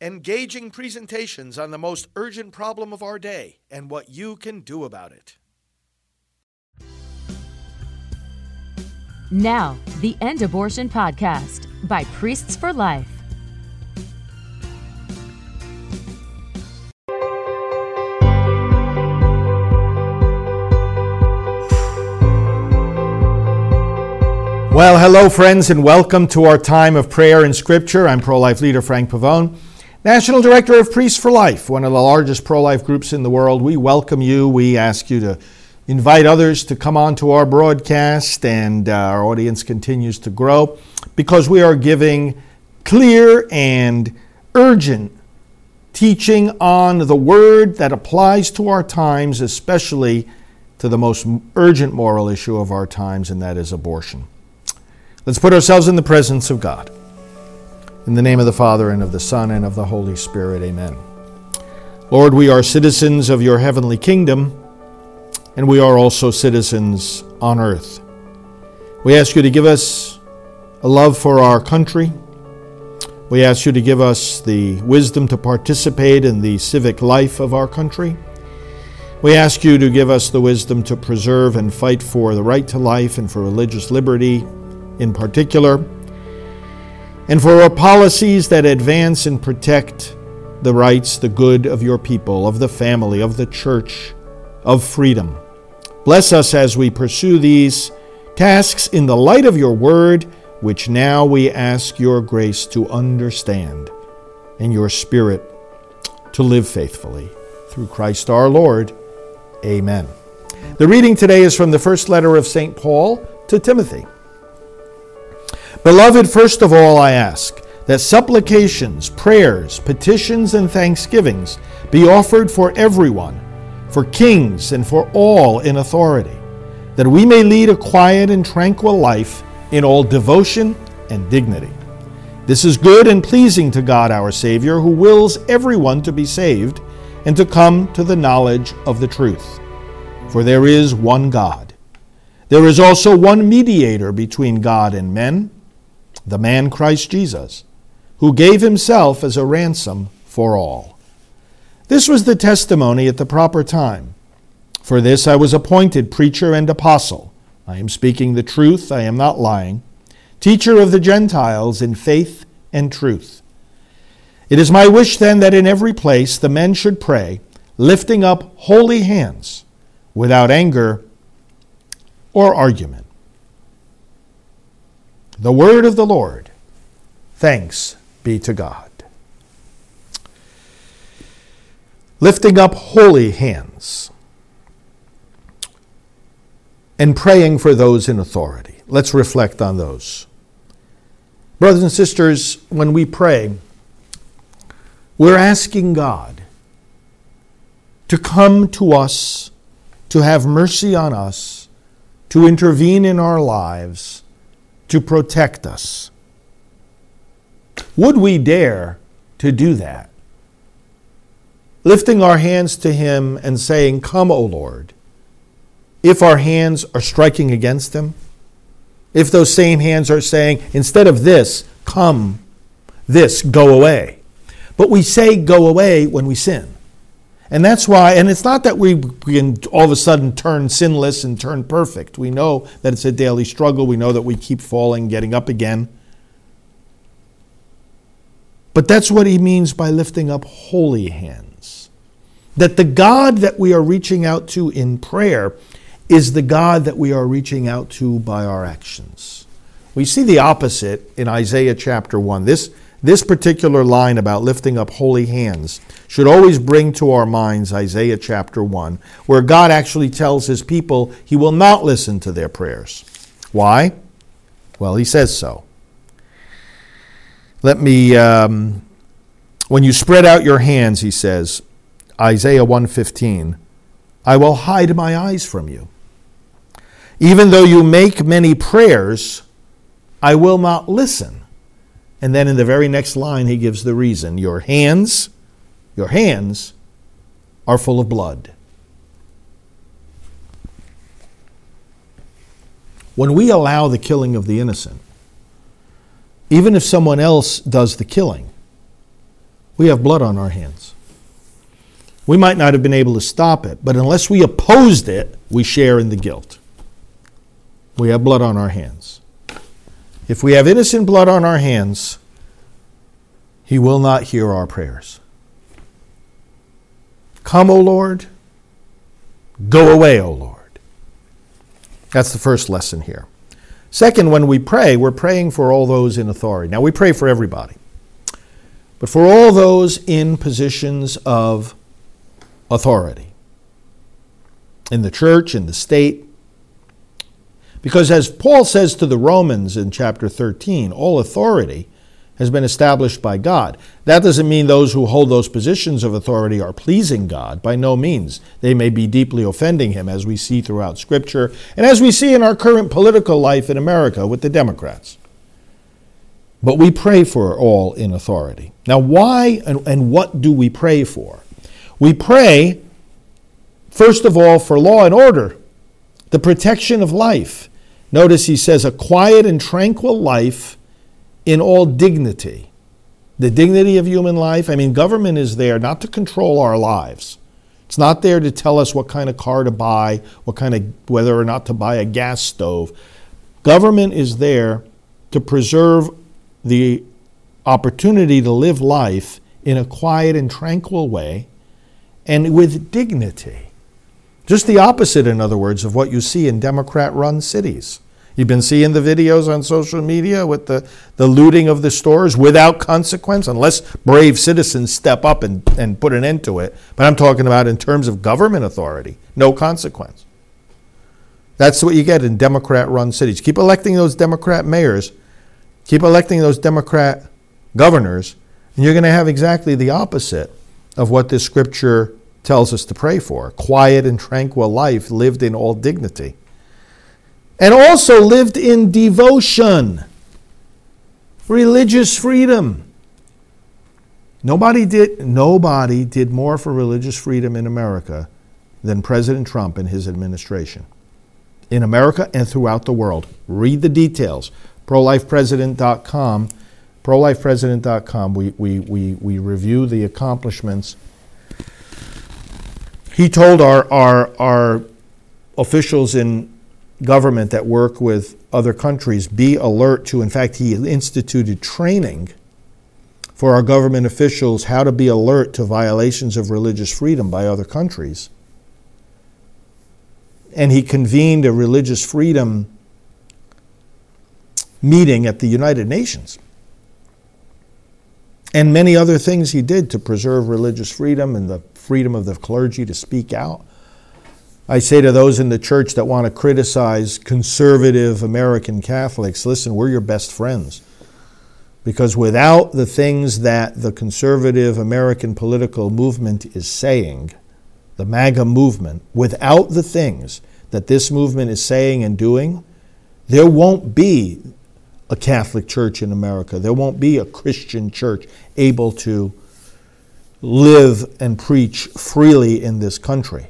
engaging presentations on the most urgent problem of our day and what you can do about it. Now, the End Abortion Podcast by Priests for Life. Well, hello, friends, and welcome to our time of prayer and scripture. I'm pro life leader Frank Pavone, National Director of Priests for Life, one of the largest pro life groups in the world. We welcome you. We ask you to invite others to come on to our broadcast, and uh, our audience continues to grow because we are giving clear and urgent teaching on the word that applies to our times, especially to the most urgent moral issue of our times, and that is abortion. Let's put ourselves in the presence of God. In the name of the Father, and of the Son, and of the Holy Spirit, amen. Lord, we are citizens of your heavenly kingdom, and we are also citizens on earth. We ask you to give us a love for our country. We ask you to give us the wisdom to participate in the civic life of our country. We ask you to give us the wisdom to preserve and fight for the right to life and for religious liberty in particular, and for our policies that advance and protect the rights, the good of your people, of the family, of the church, of freedom. Bless us as we pursue these tasks in the light of your word, which now we ask your grace to understand and your spirit to live faithfully. Through Christ our Lord. Amen. The reading today is from the first letter of St. Paul to Timothy. Beloved, first of all, I ask that supplications, prayers, petitions, and thanksgivings be offered for everyone, for kings, and for all in authority, that we may lead a quiet and tranquil life in all devotion and dignity. This is good and pleasing to God our Savior, who wills everyone to be saved and to come to the knowledge of the truth. For there is one God. There is also one mediator between God and men the man Christ Jesus, who gave himself as a ransom for all. This was the testimony at the proper time. For this I was appointed preacher and apostle. I am speaking the truth, I am not lying. Teacher of the Gentiles in faith and truth. It is my wish then that in every place the men should pray, lifting up holy hands, without anger or argument. The word of the Lord. Thanks be to God. Lifting up holy hands and praying for those in authority. Let's reflect on those. Brothers and sisters, when we pray, we're asking God to come to us, to have mercy on us, to intervene in our lives to protect us. Would we dare to do that? Lifting our hands to Him and saying, Come, O Lord, if our hands are striking against Him, if those same hands are saying, instead of this, come, this, go away. But we say go away when we sin. And that's why, and it's not that we can all of a sudden turn sinless and turn perfect. We know that it's a daily struggle. We know that we keep falling, getting up again. But that's what he means by lifting up holy hands. That the God that we are reaching out to in prayer is the God that we are reaching out to by our actions. We see the opposite in Isaiah chapter 1. This this particular line about lifting up holy hands should always bring to our minds Isaiah chapter 1, where God actually tells his people he will not listen to their prayers. Why? Well, he says so. Let me, um, when you spread out your hands, he says, Isaiah 115, I will hide my eyes from you. Even though you make many prayers, I will not listen. And then in the very next line, he gives the reason Your hands, your hands are full of blood. When we allow the killing of the innocent, even if someone else does the killing, we have blood on our hands. We might not have been able to stop it, but unless we opposed it, we share in the guilt. We have blood on our hands. If we have innocent blood on our hands, He will not hear our prayers. Come, O Lord. Go away, O Lord. That's the first lesson here. Second, when we pray, we're praying for all those in authority. Now, we pray for everybody, but for all those in positions of authority in the church, in the state. Because as Paul says to the Romans in chapter 13, all authority has been established by God. That doesn't mean those who hold those positions of authority are pleasing God. By no means. They may be deeply offending Him, as we see throughout Scripture, and as we see in our current political life in America with the Democrats. But we pray for all in authority. Now, why and, and what do we pray for? We pray, first of all, for law and order, the protection of life. Notice he says, a quiet and tranquil life in all dignity. The dignity of human life. I mean, government is there not to control our lives. It's not there to tell us what kind of car to buy, what kind of whether or not to buy a gas stove. Government is there to preserve the opportunity to live life in a quiet and tranquil way and with dignity. Just the opposite, in other words, of what you see in Democrat run cities. You've been seeing the videos on social media with the, the looting of the stores without consequence, unless brave citizens step up and, and put an end to it. But I'm talking about in terms of government authority, no consequence. That's what you get in Democrat run cities. Keep electing those Democrat mayors, keep electing those Democrat governors, and you're going to have exactly the opposite of what this scripture tells us to pray for quiet and tranquil life lived in all dignity and also lived in devotion, religious freedom. Nobody did, nobody did more for religious freedom in America than President Trump and his administration. In America and throughout the world. Read the details. ProLifePresident.com. ProLifePresident.com. We, we, we, we review the accomplishments. He told our, our, our officials in government that work with other countries be alert to, in fact, he instituted training for our government officials how to be alert to violations of religious freedom by other countries. And he convened a religious freedom meeting at the United Nations. And many other things he did to preserve religious freedom and the freedom of the clergy to speak out. I say to those in the church that want to criticize conservative American Catholics listen, we're your best friends. Because without the things that the conservative American political movement is saying, the MAGA movement, without the things that this movement is saying and doing, there won't be a Catholic church in America. There won't be a Christian church able to live and preach freely in this country.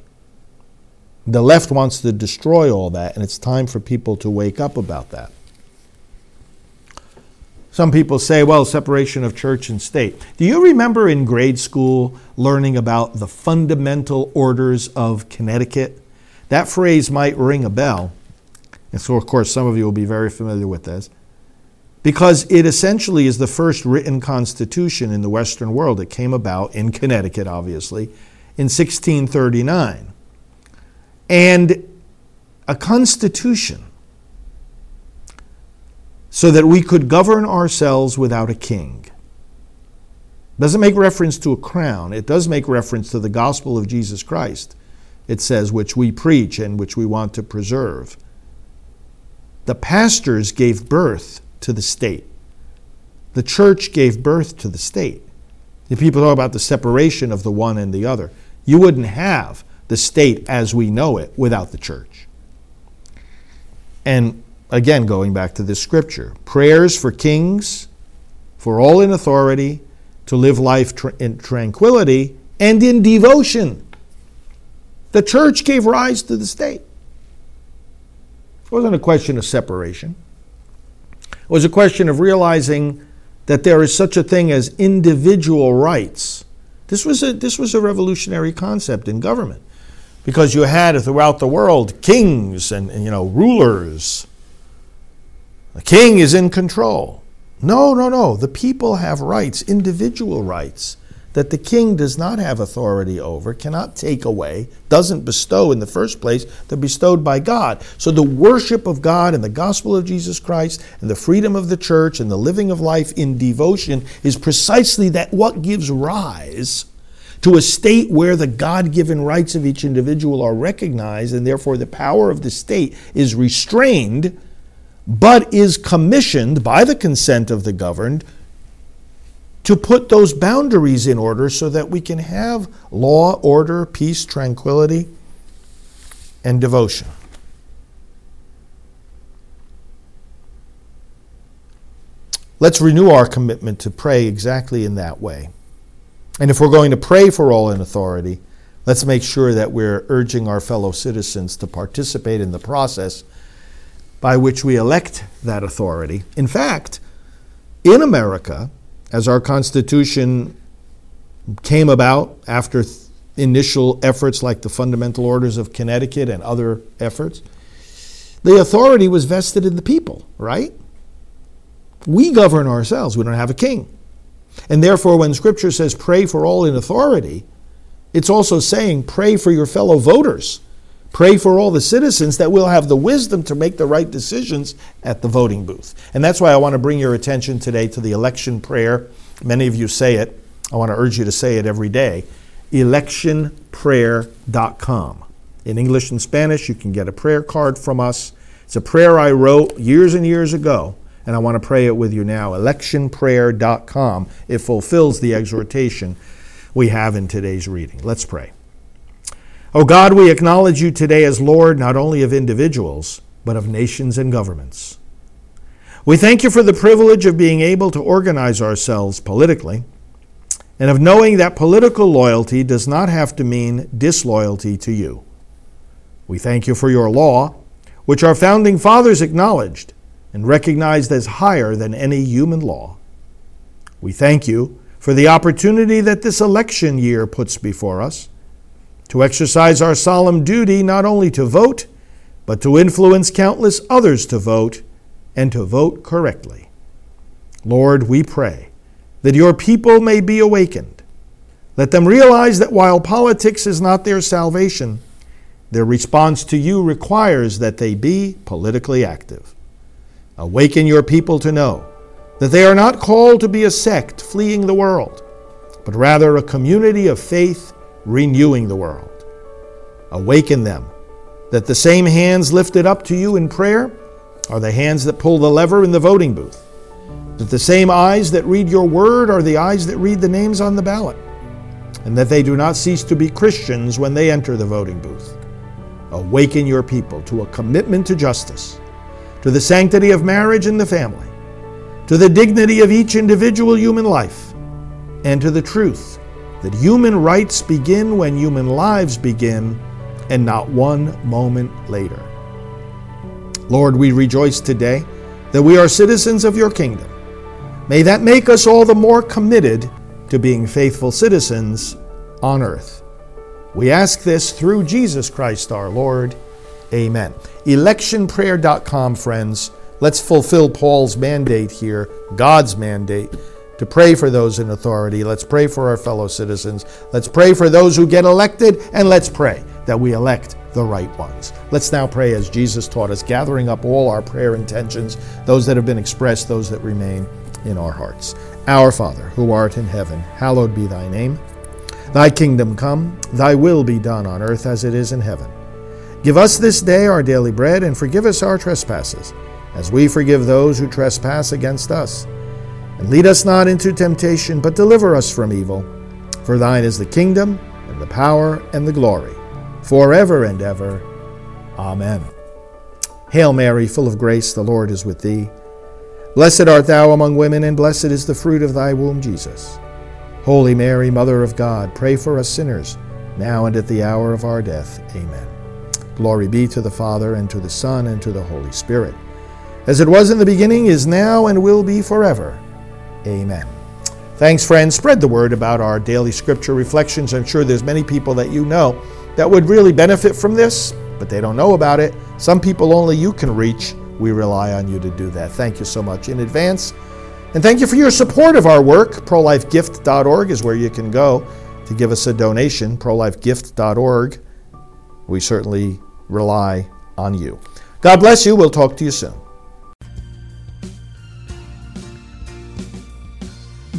The left wants to destroy all that, and it's time for people to wake up about that. Some people say, well, separation of church and state. Do you remember in grade school learning about the fundamental orders of Connecticut? That phrase might ring a bell. And so, of course, some of you will be very familiar with this. Because it essentially is the first written constitution in the Western world. It came about in Connecticut, obviously, in 1639 and a constitution so that we could govern ourselves without a king. Doesn't make reference to a crown, it does make reference to the gospel of Jesus Christ. It says, which we preach and which we want to preserve. The pastors gave birth to the state. The church gave birth to the state. If people talk about the separation of the one and the other, you wouldn't have the state as we know it without the church. And again, going back to this scripture prayers for kings, for all in authority, to live life in tranquility and in devotion. The church gave rise to the state. It wasn't a question of separation, it was a question of realizing that there is such a thing as individual rights. This was a, this was a revolutionary concept in government because you had throughout the world kings and, and you know rulers. The king is in control. No, no, no. The people have rights, individual rights that the king does not have authority over, cannot take away, doesn't bestow in the first place, they're bestowed by God. So the worship of God and the gospel of Jesus Christ and the freedom of the church and the living of life in devotion is precisely that what gives rise to a state where the God given rights of each individual are recognized and therefore the power of the state is restrained, but is commissioned by the consent of the governed to put those boundaries in order so that we can have law, order, peace, tranquility, and devotion. Let's renew our commitment to pray exactly in that way. And if we're going to pray for all in authority, let's make sure that we're urging our fellow citizens to participate in the process by which we elect that authority. In fact, in America, as our Constitution came about after th- initial efforts like the Fundamental Orders of Connecticut and other efforts, the authority was vested in the people, right? We govern ourselves, we don't have a king. And therefore, when Scripture says pray for all in authority, it's also saying pray for your fellow voters. Pray for all the citizens that we'll have the wisdom to make the right decisions at the voting booth. And that's why I want to bring your attention today to the election prayer. Many of you say it. I want to urge you to say it every day. Electionprayer.com. In English and Spanish, you can get a prayer card from us. It's a prayer I wrote years and years ago, and I want to pray it with you now. Electionprayer.com. It fulfills the exhortation we have in today's reading. Let's pray. Oh God, we acknowledge you today as Lord not only of individuals, but of nations and governments. We thank you for the privilege of being able to organize ourselves politically and of knowing that political loyalty does not have to mean disloyalty to you. We thank you for your law, which our founding fathers acknowledged and recognized as higher than any human law. We thank you for the opportunity that this election year puts before us to exercise our solemn duty not only to vote, but to influence countless others to vote and to vote correctly. Lord, we pray that your people may be awakened. Let them realize that while politics is not their salvation, their response to you requires that they be politically active. Awaken your people to know that they are not called to be a sect fleeing the world, but rather a community of faith renewing the world. Awaken them that the same hands lifted up to you in prayer are the hands that pull the lever in the voting booth. That the same eyes that read your word are the eyes that read the names on the ballot. And that they do not cease to be Christians when they enter the voting booth. Awaken your people to a commitment to justice, to the sanctity of marriage and the family, to the dignity of each individual human life, and to the truth that human rights begin when human lives begin and not one moment later. Lord, we rejoice today that we are citizens of your kingdom. May that make us all the more committed to being faithful citizens on earth. We ask this through Jesus Christ our Lord. Amen. Electionprayer.com, friends. Let's fulfill Paul's mandate here, God's mandate to pray for those in authority. Let's pray for our fellow citizens. Let's pray for those who get elected, and let's pray that we elect the right ones. Let's now pray as Jesus taught us, gathering up all our prayer intentions, those that have been expressed, those that remain in our hearts. Our Father, who art in heaven, hallowed be thy name. Thy kingdom come, thy will be done on earth as it is in heaven. Give us this day our daily bread, and forgive us our trespasses, as we forgive those who trespass against us and lead us not into temptation, but deliver us from evil. For thine is the kingdom, and the power, and the glory, forever and ever. Amen. Hail Mary, full of grace, the Lord is with thee. Blessed art thou among women, and blessed is the fruit of thy womb, Jesus. Holy Mary, Mother of God, pray for us sinners, now and at the hour of our death. Amen. Glory be to the Father, and to the Son, and to the Holy Spirit, as it was in the beginning, is now, and will be forever Amen. Thanks, friends. Spread the word about our daily scripture reflections. I'm sure there's many people that you know that would really benefit from this, but they don't know about it. Some people only you can reach. We rely on you to do that. Thank you so much in advance. And thank you for your support of our work. ProLifeGift.org is where you can go to give us a donation. ProLifeGift.org. We certainly rely on you. God bless you. We'll talk to you soon.